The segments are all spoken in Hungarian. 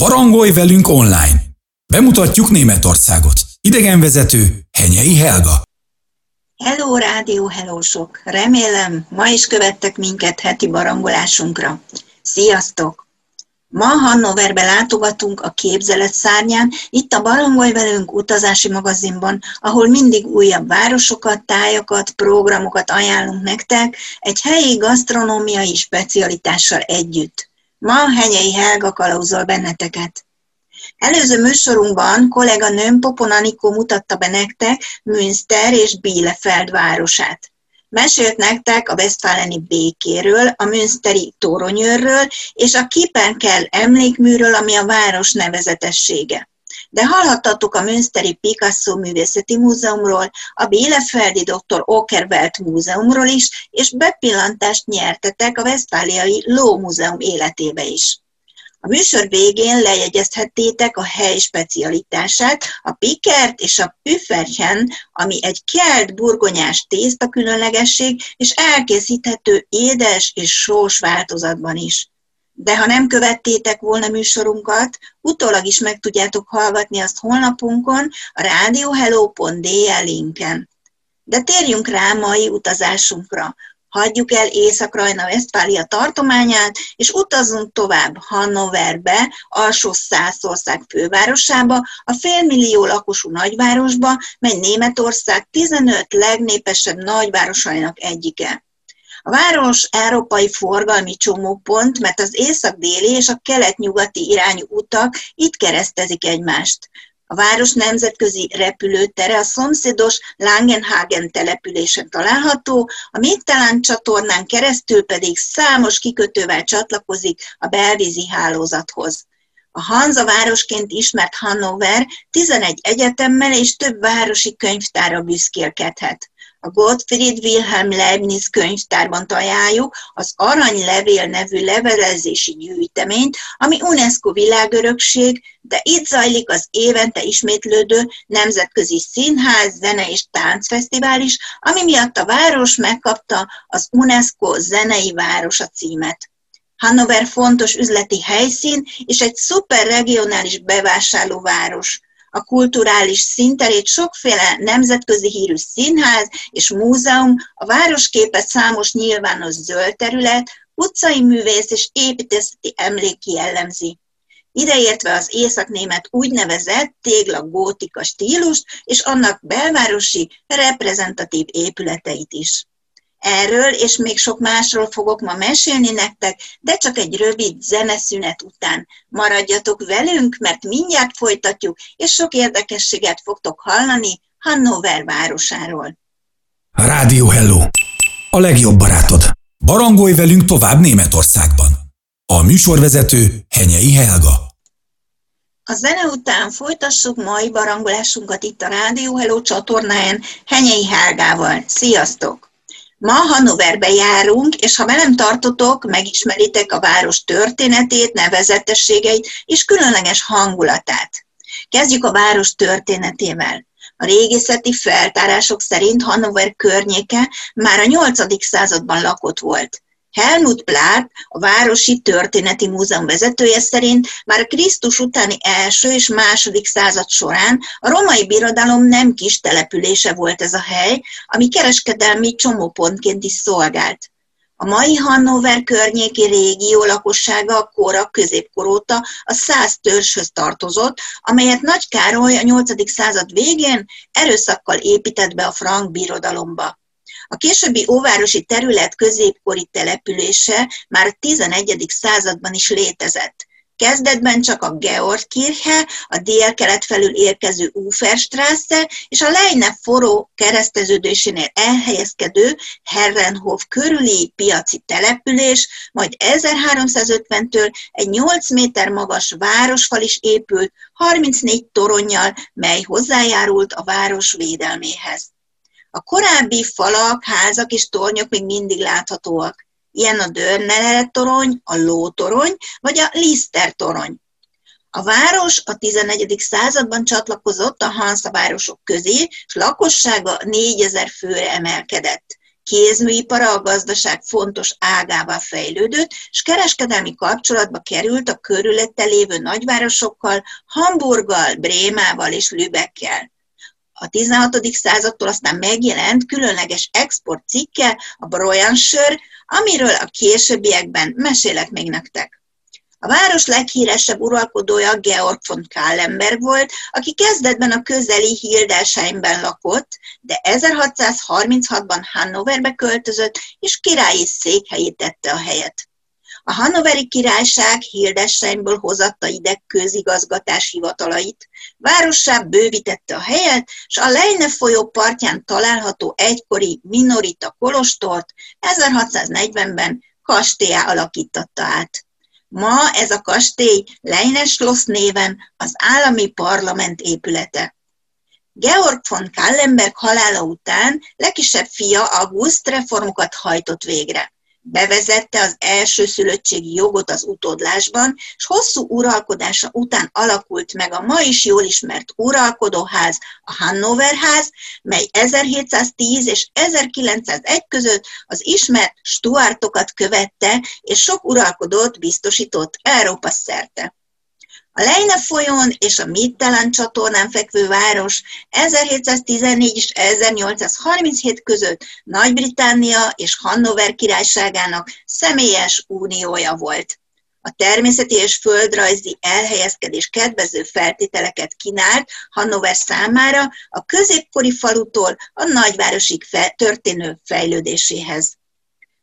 Barangolj velünk online! Bemutatjuk Németországot. Idegenvezető Henyei Helga. Hello, rádió, hellósok! Remélem, ma is követtek minket heti barangolásunkra. Sziasztok! Ma Hannoverbe látogatunk a képzelet szárnyán, itt a Barangolj velünk utazási magazinban, ahol mindig újabb városokat, tájakat, programokat ajánlunk nektek, egy helyi gasztronómiai specialitással együtt. Ma Henyei Helga kalauzol benneteket. Előző műsorunkban kolléganőm Popon Anikó mutatta be nektek Münster és Bielefeld városát. Mesélt nektek a Westfaleni békéről, a Münsteri toronyőrről és a Kipenkel emlékműről, ami a város nevezetessége. De hallhattatok a Münsteri Picasso Művészeti Múzeumról, a Bielefeldi Dr. Okerwelt Múzeumról is, és bepillantást nyertetek a Westfáliai Lómúzeum életébe is. A műsor végén lejegyezhettétek a hely specialitását, a pikert és a püfferchen, ami egy kelt burgonyás tészta különlegesség, és elkészíthető édes és sós változatban is. De ha nem követtétek volna műsorunkat, utólag is meg tudjátok hallgatni azt honlapunkon, a radiohello.dl linken. De térjünk rá mai utazásunkra. Hagyjuk el Észak-Rajna-Vesztfália tartományát, és utazzunk tovább Hannoverbe, alsó Szászország fővárosába, a félmillió lakosú nagyvárosba, mely Németország 15 legnépesebb nagyvárosainak egyike. A város európai forgalmi csomópont, mert az észak-déli és a kelet-nyugati irányú utak itt keresztezik egymást. A város nemzetközi repülőtere a szomszédos Langenhagen településen található, a Mittelland csatornán keresztül pedig számos kikötővel csatlakozik a belvízi hálózathoz. A Hanza városként ismert Hannover 11 egyetemmel és több városi könyvtára büszkélkedhet. A Gottfried Wilhelm Leibniz könyvtárban találjuk az Aranylevél nevű levelezési gyűjteményt, ami UNESCO világörökség, de itt zajlik az évente ismétlődő nemzetközi színház, zene és táncfesztivál is, ami miatt a város megkapta az UNESCO zenei városa címet. Hannover fontos üzleti helyszín és egy szuperregionális bevásárlóváros a kulturális színterét sokféle nemzetközi hírű színház és múzeum, a városképet számos nyilvános zöld terület, utcai művész és építészeti emlék jellemzi. Ideértve az északnémet úgynevezett tégla gótika stílust és annak belvárosi reprezentatív épületeit is. Erről és még sok másról fogok ma mesélni nektek, de csak egy rövid zeneszünet után. Maradjatok velünk, mert mindjárt folytatjuk, és sok érdekességet fogtok hallani Hannover városáról. Rádió Hello! A legjobb barátod! Barangolj velünk tovább Németországban! A műsorvezető Henyei Helga. A zene után folytassuk mai barangolásunkat itt a Rádió Hello csatornáján Henyei Helgával. Sziasztok! Ma Hannoverbe járunk, és ha velem tartotok, megismeritek a város történetét, nevezetességeit és különleges hangulatát. Kezdjük a város történetével. A régészeti feltárások szerint Hannover környéke már a 8. században lakott volt. Helmut Plát, a Városi Történeti Múzeum vezetője szerint már Krisztus utáni első és második század során a romai birodalom nem kis települése volt ez a hely, ami kereskedelmi csomópontként is szolgált. A mai Hannover környéki régió lakossága a kora középkor óta a száz törzshöz tartozott, amelyet Nagy Károly a 8. század végén erőszakkal épített be a frank birodalomba. A későbbi óvárosi terület középkori települése már a 11. században is létezett. Kezdetben csak a Georgkirche, a dél-kelet felül érkező Uferstrasse és a Leine forró kereszteződésénél elhelyezkedő Herrenhof körüli piaci település, majd 1350-től egy 8 méter magas városfal is épült, 34 toronnyal, mely hozzájárult a város védelméhez. A korábbi falak, házak és tornyok még mindig láthatóak. Ilyen a Dörnere torony, a Lótorony vagy a Lister torony. A város a 11. században csatlakozott a Hansa városok közé, és lakossága 4000 főre emelkedett. kézműipara a gazdaság fontos ágává fejlődött, és kereskedelmi kapcsolatba került a körülötte lévő nagyvárosokkal, Hamburggal, Brémával és Lübeckkel. A 16. századtól aztán megjelent különleges export cikke, a Brojansör, amiről a későbbiekben mesélek még nektek. A város leghíresebb uralkodója Georg von Kallenberg volt, aki kezdetben a közeli Hildesheimben lakott, de 1636-ban Hannoverbe költözött, és királyi székhelyét tette a helyet. A Hannoveri királyság Hildesheimből hozatta ide közigazgatás hivatalait, várossá bővítette a helyet, és a Leine folyó partján található egykori minorita kolostort 1640-ben kastélyá alakította át. Ma ez a kastély Leineschloss néven az állami parlament épülete. Georg von Kallenberg halála után legkisebb fia August reformokat hajtott végre bevezette az első szülöttségi jogot az utódlásban, és hosszú uralkodása után alakult meg a ma is jól ismert uralkodóház, a Hannover ház, mely 1710 és 1901 között az ismert Stuartokat követte, és sok uralkodót biztosított Európa szerte. A Leine folyón és a Mittelland csatornán fekvő város 1714 és 1837 között Nagy-Britannia és Hannover királyságának személyes uniója volt. A természeti és földrajzi elhelyezkedés kedvező feltételeket kínált Hannover számára a középkori falutól a nagyvárosig történő fejlődéséhez.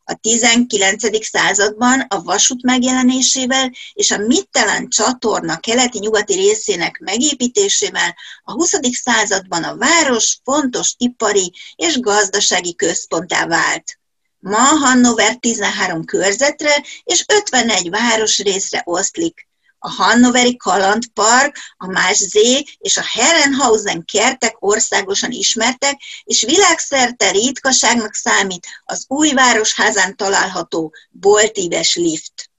A 19. században a vasút megjelenésével és a Mittelland csatorna keleti-nyugati részének megépítésével a 20. században a város fontos ipari és gazdasági központtá vált. Ma Hannover 13 körzetre és 51 városrészre oszlik a Hannoveri Kalandpark, a Mászé és a Herrenhausen kertek országosan ismertek, és világszerte ritkaságnak számít az új városházán található boltíves lift.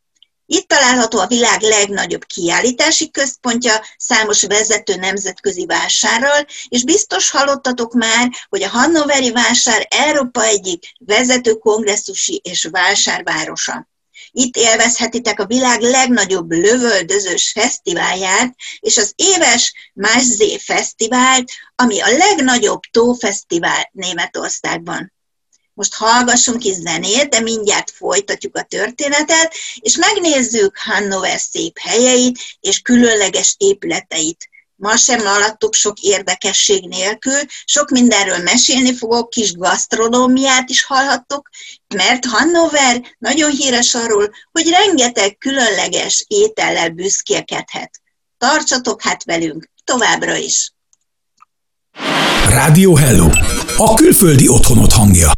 Itt található a világ legnagyobb kiállítási központja, számos vezető nemzetközi vásárral, és biztos hallottatok már, hogy a Hannoveri vásár Európa egyik vezető kongresszusi és vásárvárosa. Itt élvezhetitek a világ legnagyobb lövöldözős fesztiválját, és az éves Mászé Fesztivált, ami a legnagyobb tófesztivál Németországban. Most hallgassunk is zenét, de mindjárt folytatjuk a történetet, és megnézzük Hannover szép helyeit és különleges épületeit. Ma sem alattuk sok érdekesség nélkül, sok mindenről mesélni fogok, kis gasztronómiát is hallhattok, mert Hannover nagyon híres arról, hogy rengeteg különleges étellel büszkélkedhet. Tartsatok hát velünk továbbra is! Rádió Hello! A külföldi otthonot hangja.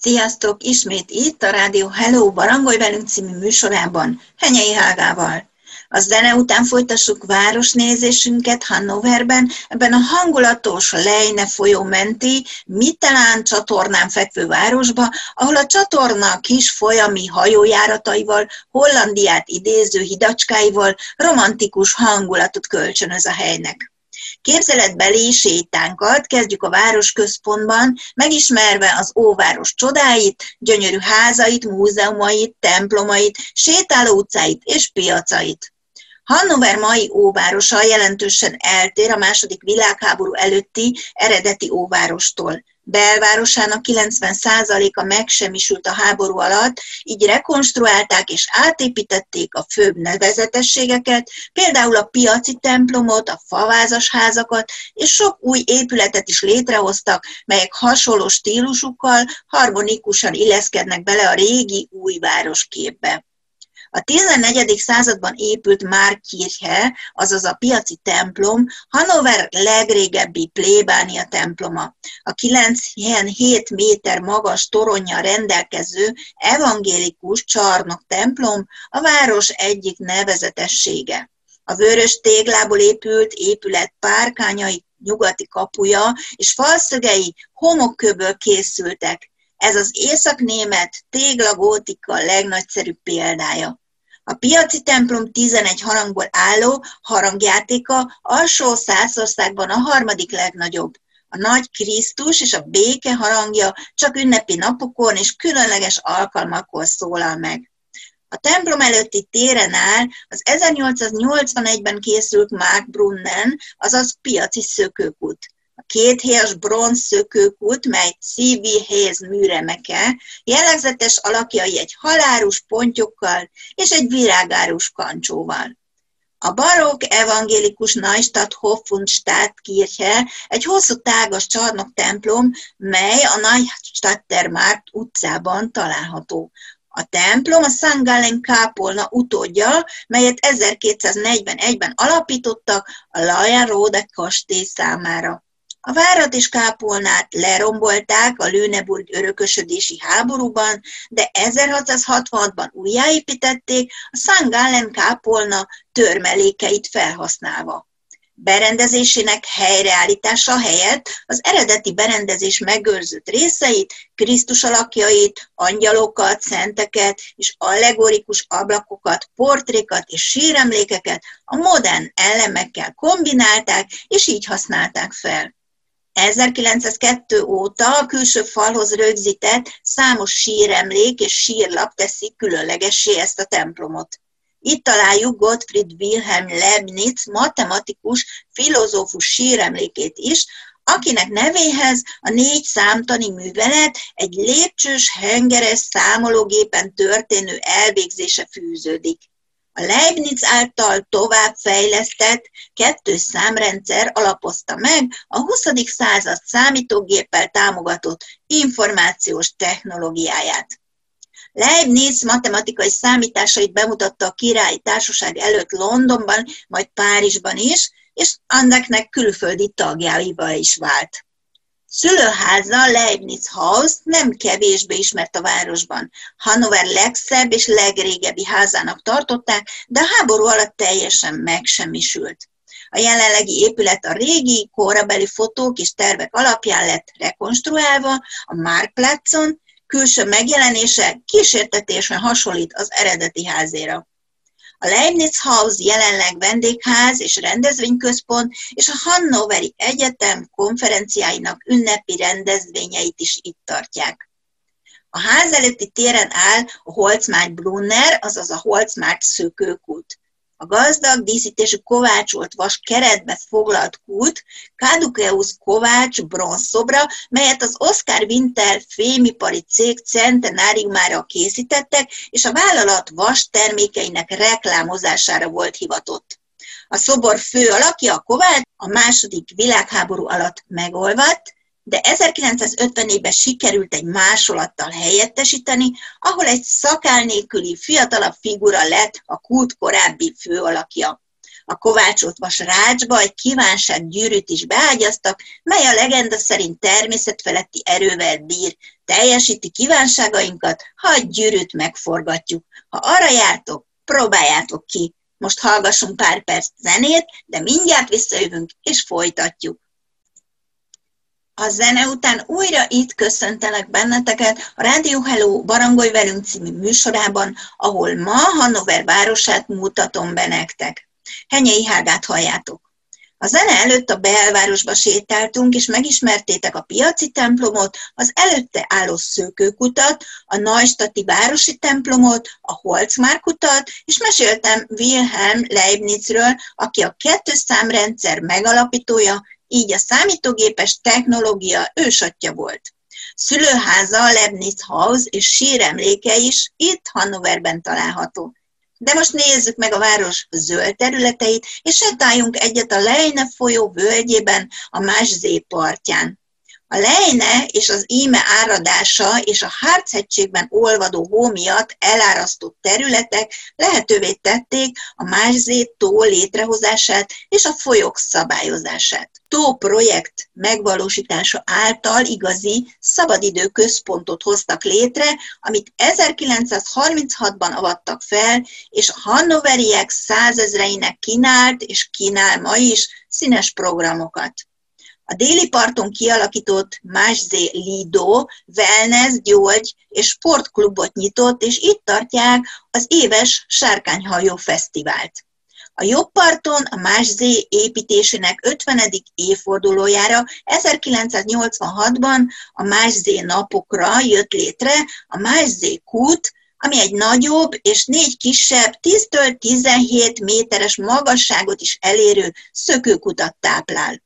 Sziasztok! Ismét itt a Rádió Hello Barangolj velünk című műsorában Henyei Hágával. A zene után folytassuk városnézésünket Hannoverben, ebben a hangulatos Leine folyó menti Mittelán csatornán fekvő városba, ahol a csatorna kis folyami hajójárataival, Hollandiát idéző hidacskáival romantikus hangulatot kölcsönöz a helynek. Képzeletbeli sétánkat kezdjük a városközpontban, megismerve az óváros csodáit, gyönyörű házait, múzeumait, templomait, sétáló utcáit és piacait. Hannover mai óvárosa jelentősen eltér a második világháború előtti eredeti óvárostól. Belvárosának 90%-a megsemmisült a háború alatt, így rekonstruálták és átépítették a főbb nevezetességeket, például a piaci templomot, a favázas házakat, és sok új épületet is létrehoztak, melyek hasonló stílusukkal harmonikusan illeszkednek bele a régi új városképbe. A 14. században épült Márkirche, azaz a piaci templom, Hannover legrégebbi plébánia temploma. A 97 méter magas toronja rendelkező evangélikus csarnok templom a város egyik nevezetessége. A vörös téglából épült épület párkányai nyugati kapuja és falszögei homokköből készültek. Ez az északnémet téglagótika legnagyszerűbb példája. A piaci templom 11 harangból álló harangjátéka alsó Szászországban a harmadik legnagyobb. A nagy Krisztus és a béke harangja csak ünnepi napokon és különleges alkalmakkor szólal meg. A templom előtti téren áll az 1881-ben készült Mark Brunnen, azaz piaci szökőkút. Két héjas bronz szökőkút, mely C.V. Hayes műremeke, jellegzetes alakjai egy halárus pontyokkal és egy virágárus kancsóval. A barokk evangélikus Neustadt Hofundstadt kirche egy hosszú tágas csarnok templom, mely a Neustadter Markt utcában található. A templom a St. Gallen kápolna utódja, melyet 1241-ben alapítottak a Laja-Rode kastély számára. A várat és kápolnát lerombolták a Lüneburg örökösödési háborúban, de 1666-ban újjáépítették a St. Gallen kápolna törmelékeit felhasználva berendezésének helyreállítása helyett az eredeti berendezés megőrzött részeit, Krisztus alakjait, angyalokat, szenteket és allegorikus ablakokat, portrékat és síremlékeket a modern elemekkel kombinálták, és így használták fel. 1902 óta a külső falhoz rögzített számos síremlék és sírlap teszi különlegessé ezt a templomot. Itt találjuk Gottfried Wilhelm Leibniz matematikus, filozófus síremlékét is, akinek nevéhez a négy számtani művelet egy lépcsős, hengeres számológépen történő elvégzése fűződik. A Leibniz által továbbfejlesztett kettős számrendszer alapozta meg a 20. század számítógéppel támogatott információs technológiáját. Leibniz matematikai számításait bemutatta a királyi társaság előtt Londonban, majd Párizsban is, és andeknek külföldi tagjaival is vált. Szülőháza Leibniz House nem kevésbé ismert a városban. Hannover legszebb és legrégebbi házának tartották, de a háború alatt teljesen megsemmisült. A jelenlegi épület a régi, korabeli fotók és tervek alapján lett rekonstruálva a Marktplatzon, külső megjelenése kísértetésben hasonlít az eredeti házéra. A Leibniz House jelenleg vendégház és rendezvényközpont, és a Hannoveri Egyetem konferenciáinak ünnepi rendezvényeit is itt tartják. A ház előtti téren áll a Holzmarkt Brunner, azaz a Holzmarkt szökőkút. A gazdag díszítésű kovácsolt vas keretbe foglalt kút Caduceus Kovács bronzszobra, melyet az Oscar Winter fémipari cég centenáriumára készítettek, és a vállalat vas termékeinek reklámozására volt hivatott. A szobor fő alakja, a Kovács, a második világháború alatt megolvadt, de 1950-ben sikerült egy másolattal helyettesíteni, ahol egy szakál nélküli fiatalabb figura lett a kút korábbi főalakja. A kovácsolt vas rácsba egy kívánság gyűrűt is beágyaztak, mely a legenda szerint természetfeletti erővel bír. Teljesíti kívánságainkat, ha a gyűrűt megforgatjuk. Ha arra jártok, próbáljátok ki. Most hallgassunk pár perc zenét, de mindjárt visszajövünk és folytatjuk. A zene után újra itt köszöntelek benneteket a Rádió Hello Barangolj velünk című műsorában, ahol ma Hannover városát mutatom be nektek. Henyei Hágát halljátok. A zene előtt a belvárosba sétáltunk, és megismertétek a piaci templomot, az előtte álló szőkőkutat, a Neustati városi templomot, a Holzmárkutat, és meséltem Wilhelm Leibnizről, aki a kettős számrendszer megalapítója, így a számítógépes technológia ősatja volt. Szülőháza Leibniz House és síremléke is itt Hannoverben található. De most nézzük meg a város zöld területeit, és sétáljunk egyet a Leine folyó völgyében, a Mászé partján. A Leine és az íme áradása és a Harchegységben olvadó hó miatt elárasztott területek lehetővé tették a Mászé tó létrehozását és a folyók szabályozását. Tó projekt megvalósítása által igazi szabadidő központot hoztak létre, amit 1936-ban avattak fel, és a hannoveriek százezreinek kínált és kínál ma is színes programokat. A déli parton kialakított Mászé Lido wellness, gyógy és sportklubot nyitott, és itt tartják az éves Sárkányhajó Fesztivált. A jobb parton a Mászé építésének 50. évfordulójára 1986-ban a Mászé napokra jött létre a Mászé kút, ami egy nagyobb és négy kisebb, 10-től 17 méteres magasságot is elérő szökőkutat táplál.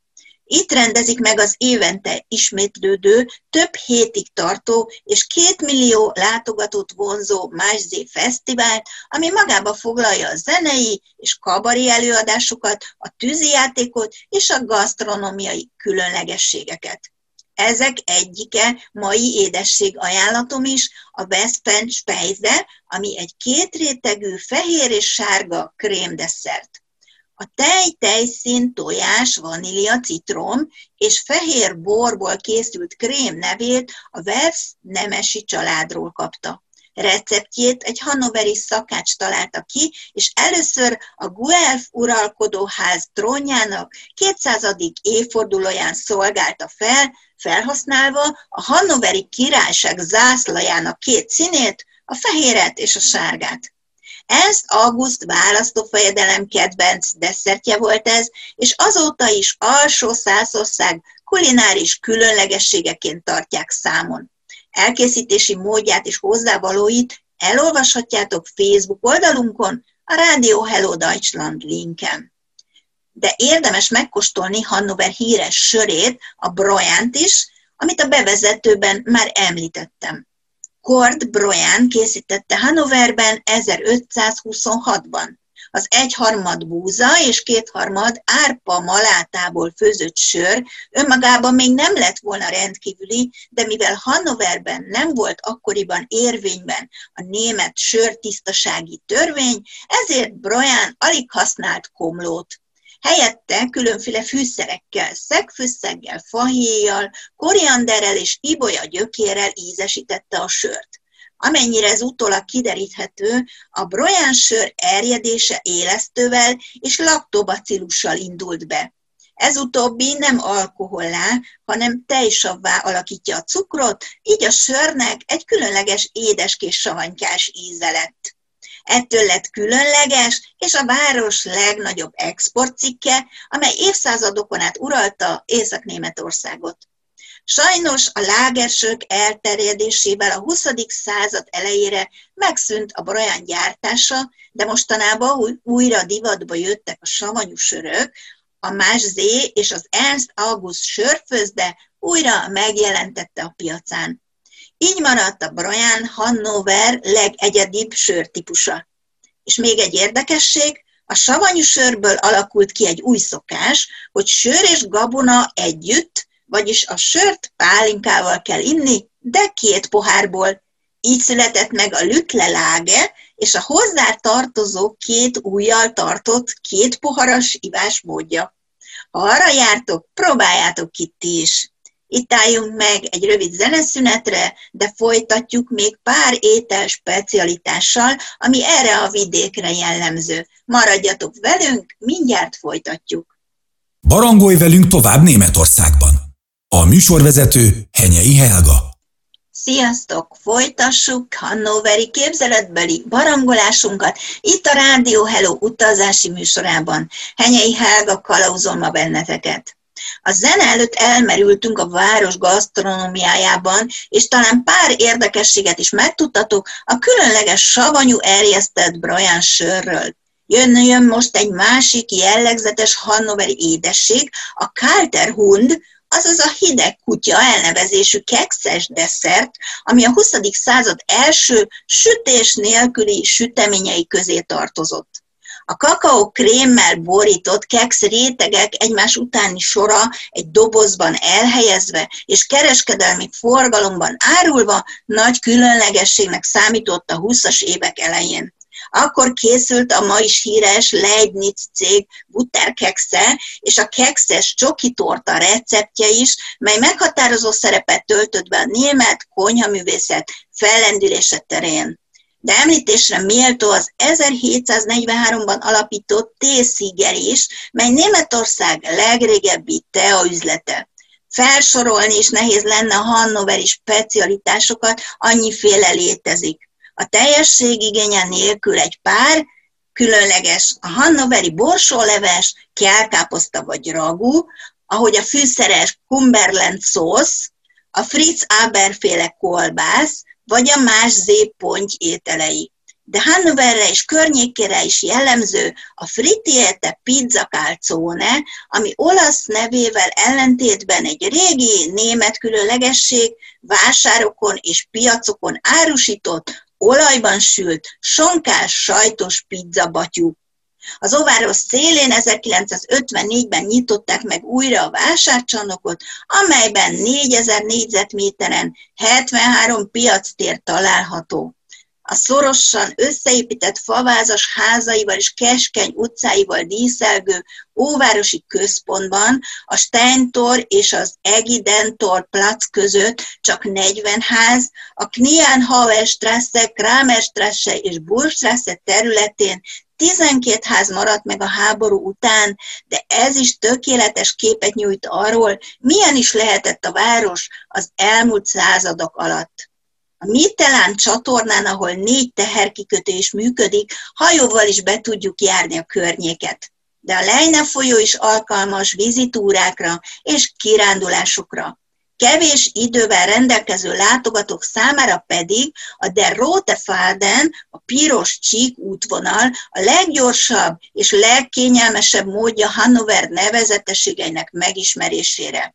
Itt rendezik meg az évente ismétlődő, több hétig tartó és két millió látogatót vonzó Mászé Fesztivált, ami magába foglalja a zenei és kabari előadásokat, a tűzijátékot és a gasztronómiai különlegességeket. Ezek egyike mai édesség ajánlatom is, a Westpen Speise, ami egy kétrétegű fehér és sárga krémdesszert. A tej, tejszín, tojás, vanília, citrom és fehér borból készült krém nevét a Wells nemesi családról kapta. Receptjét egy hanoveri szakács találta ki, és először a Guelf uralkodóház trónjának 200. évfordulóján szolgálta fel, felhasználva a hannoveri királyság zászlajának két színét, a fehéret és a sárgát. Ezt August választófejedelem kedvenc desszertje volt ez, és azóta is alsó százország kulináris különlegességeként tartják számon. Elkészítési módját és hozzávalóit elolvashatjátok Facebook oldalunkon, a Rádió Hello Deutschland linken. De érdemes megkóstolni Hannover híres sörét, a Brojant is, amit a bevezetőben már említettem. Kord Broyan készítette Hannoverben 1526-ban. Az egyharmad búza és kétharmad árpa malátából főzött sör önmagában még nem lett volna rendkívüli, de mivel Hannoverben nem volt akkoriban érvényben a német sörtisztasági törvény, ezért Broyan alig használt komlót. Helyette különféle fűszerekkel, szegfűszeggel, fahéjjal, korianderrel és ibolya gyökérrel ízesítette a sört. Amennyire ez utólag kideríthető, a broján sör erjedése élesztővel és laktobacillussal indult be. Ez utóbbi nem alkohollá, hanem tejsavvá alakítja a cukrot, így a sörnek egy különleges édeskés savanykás íze lett. Ettől lett különleges, és a város legnagyobb exportcikke, amely évszázadokon át uralta Észak-Németországot. Sajnos a lágersök elterjedésével a 20. század elejére megszűnt a braján gyártása, de mostanában újra divatba jöttek a savanyú sörök, a Mászé és az Ernst August sörfőzde újra megjelentette a piacán. Így maradt a Brian Hannover legegyedibb sörtípusa. És még egy érdekesség, a savanyú sörből alakult ki egy új szokás, hogy sör és gabona együtt, vagyis a sört pálinkával kell inni, de két pohárból. Így született meg a lütleláge, és a hozzá tartozó két ujjal tartott két poharas ivásmódja. Ha arra jártok, próbáljátok ki ti is. Itt álljunk meg egy rövid zeneszünetre, de folytatjuk még pár étel specialitással, ami erre a vidékre jellemző. Maradjatok velünk, mindjárt folytatjuk. Barangolj velünk tovább Németországban. A műsorvezető Henyei Helga. Sziasztok! Folytassuk Hannoveri képzeletbeli barangolásunkat itt a Rádió Hello utazási műsorában. Henyei Helga kalauzol ma benneteket. A zene előtt elmerültünk a város gasztronómiájában, és talán pár érdekességet is megtudtatok a különleges savanyú erjesztett Brian sörről. Jön, jön most egy másik jellegzetes hannoveri édesség, a Kalterhund, azaz a hideg kutya elnevezésű kekszes desszert, ami a 20. század első sütés nélküli süteményei közé tartozott. A kakaó krémmel borított keksz rétegek egymás utáni sora egy dobozban elhelyezve és kereskedelmi forgalomban árulva nagy különlegességnek számított a 20-as évek elején. Akkor készült a ma is híres Leibniz cég butterkeksze és a kekszes csokitorta receptje is, mely meghatározó szerepet töltött be a német konyhaművészet fellendülése terén de említésre méltó az 1743-ban alapított T-sziger is, mely Németország legrégebbi teaüzlete. Felsorolni is nehéz lenne a hannoveri specialitásokat, annyiféle létezik. A teljesség igénye nélkül egy pár, Különleges a hannoveri borsóleves, kelkáposzta vagy ragú, ahogy a fűszeres Cumberland szósz, a Fritz Aber féle kolbász, vagy a más zépponty ételei. De Hannoverre és környékére is jellemző a Fritiete Pizza Calzone, ami olasz nevével ellentétben egy régi német különlegesség, vásárokon és piacokon árusított, olajban sült, sonkás sajtos pizzabatyú. Az óváros szélén 1954-ben nyitották meg újra a vásárcsarnokot, amelyben 4000 négyzetméteren 73 piactér található. A szorosan összeépített favázas házaival és keskeny utcáival díszelgő óvárosi központban a Steintor és az Egidentor Platz között csak 40 ház, a Knienhauer Strasse, Kramer Strasse és Burgstrasse területén 12 ház maradt meg a háború után, de ez is tökéletes képet nyújt arról, milyen is lehetett a város az elmúlt századok alatt. A Mittelán csatornán, ahol négy teherkikötés működik, hajóval is be tudjuk járni a környéket. De a Leine folyó is alkalmas vizitúrákra és kirándulásokra. Kevés idővel rendelkező látogatók számára pedig a Der Rote Faden, a piros csík útvonal a leggyorsabb és legkényelmesebb módja Hannover nevezetességeinek megismerésére.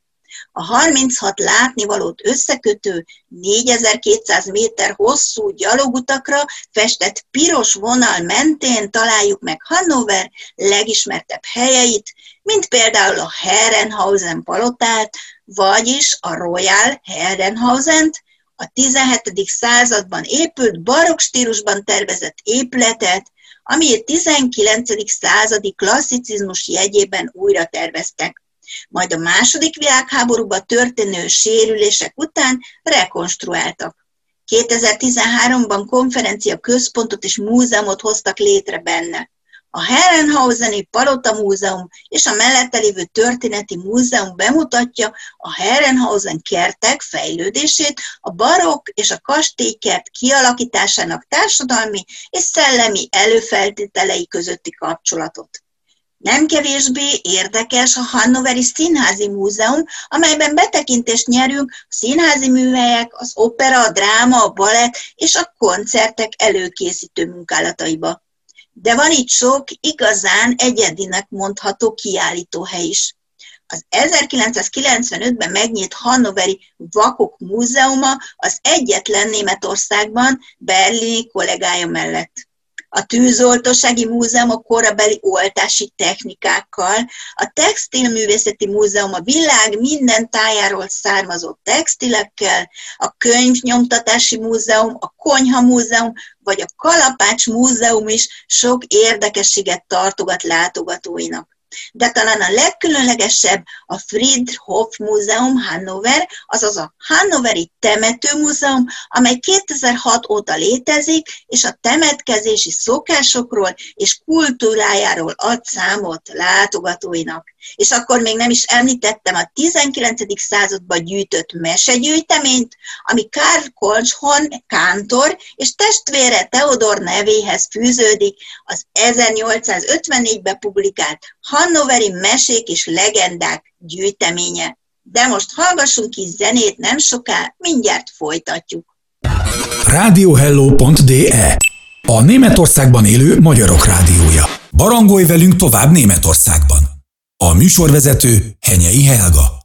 A 36 látnivalót összekötő 4200 méter hosszú gyalogutakra festett piros vonal mentén találjuk meg Hannover legismertebb helyeit, mint például a Herrenhausen palotát, vagyis a Royal Herrenhausent, a 17. században épült barokk stílusban tervezett épületet, ami a 19. századi klasszicizmus jegyében újra terveztek. Majd a második világháborúban történő sérülések után rekonstruáltak. 2013-ban konferencia központot és múzeumot hoztak létre benne a Herrenhauseni Palota Múzeum és a mellette lévő Történeti Múzeum bemutatja a Herrenhausen kertek fejlődését, a barokk és a kastélykert kialakításának társadalmi és szellemi előfeltételei közötti kapcsolatot. Nem kevésbé érdekes a Hannoveri Színházi Múzeum, amelyben betekintést nyerünk a színházi műhelyek, az opera, a dráma, a balett és a koncertek előkészítő munkálataiba de van itt sok igazán egyedinek mondható kiállítóhely is. Az 1995-ben megnyílt Hannoveri Vakok Múzeuma az egyetlen Németországban berlini kollégája mellett a tűzoltósági múzeum a korabeli oltási technikákkal, a textilművészeti múzeum a világ minden tájáról származó textilekkel, a könyvnyomtatási múzeum, a konyha múzeum, vagy a kalapács múzeum is sok érdekességet tartogat látogatóinak de talán a legkülönlegesebb a Friedhof Múzeum Hannover, azaz a Hannoveri Temetőmúzeum, amely 2006 óta létezik, és a temetkezési szokásokról és kultúrájáról ad számot látogatóinak. És akkor még nem is említettem a 19. században gyűjtött mesegyűjteményt, ami Karl Kolchon kántor és testvére Theodor nevéhez fűződik az 1854-ben publikált Hannoveri mesék és legendák gyűjteménye. De most hallgassunk ki zenét nem soká, mindjárt folytatjuk. Radiohello.de A Németországban élő magyarok rádiója. Barangolj velünk tovább Németországban. A műsorvezető Henyei Helga.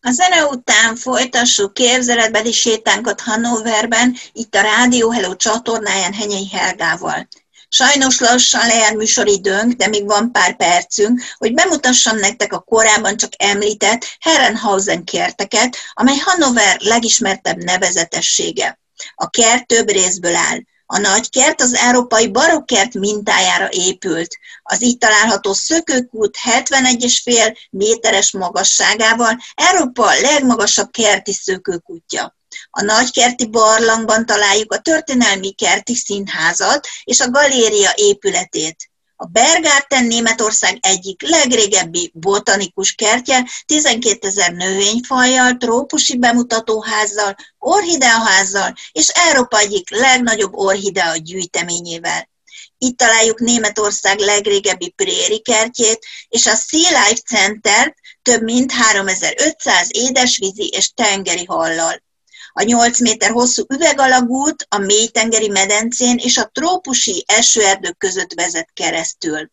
A zene után folytassuk képzeletbeli sétánkat Hannoverben, itt a Rádió Hello csatornáján Henyei Helgával. Sajnos lassan lejár műsoridőnk, de még van pár percünk, hogy bemutassam nektek a korábban csak említett Herrenhausen kerteket, amely Hannover legismertebb nevezetessége. A kert több részből áll. A nagy kert az európai barokkert mintájára épült. Az itt található szökőkút 71,5 méteres magasságával Európa legmagasabb kerti szökőkútja. A nagykerti barlangban találjuk a történelmi kerti színházat és a galéria épületét. A Bergárten Németország egyik legrégebbi botanikus kertje, 12 ezer növényfajjal, trópusi bemutatóházzal, orhideaházzal és Európa egyik legnagyobb orhidea gyűjteményével. Itt találjuk Németország legrégebbi préri kertjét, és a Sea Life Center több mint 3500 édesvízi és tengeri hallal. A 8 méter hosszú üvegalagút a mélytengeri medencén és a trópusi esőerdők között vezet keresztül.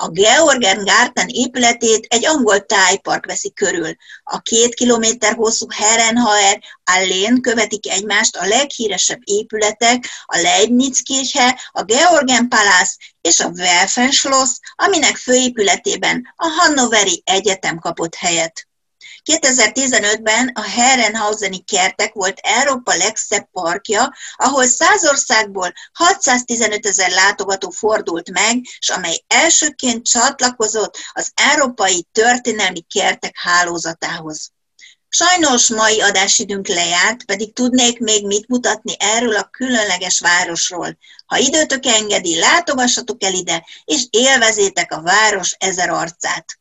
A Georgen Garten épületét egy angol tájpark veszi körül. A két kilométer hosszú Herrenhauer allén követik egymást a leghíresebb épületek, a Leibniz Kirche, a Georgen Palace és a Welfenschloss, aminek főépületében a Hannoveri Egyetem kapott helyet. 2015-ben a Herrenhauseni kertek volt Európa legszebb parkja, ahol száz országból 615 ezer látogató fordult meg, és amely elsőként csatlakozott az Európai Történelmi Kertek hálózatához. Sajnos mai adásidőnk lejárt, pedig tudnék még mit mutatni erről a különleges városról. Ha időtök engedi, látogassatok el ide, és élvezétek a város ezer arcát.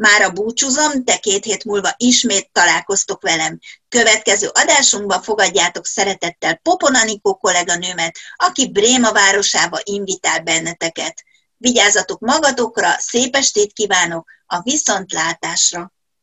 Már a búcsúzom, de két hét múlva ismét találkoztok velem. Következő adásunkban fogadjátok szeretettel Poponanikó kolléganőmet, aki Bréma városába invitál benneteket. Vigyázzatok magatokra, szép estét kívánok, a viszontlátásra!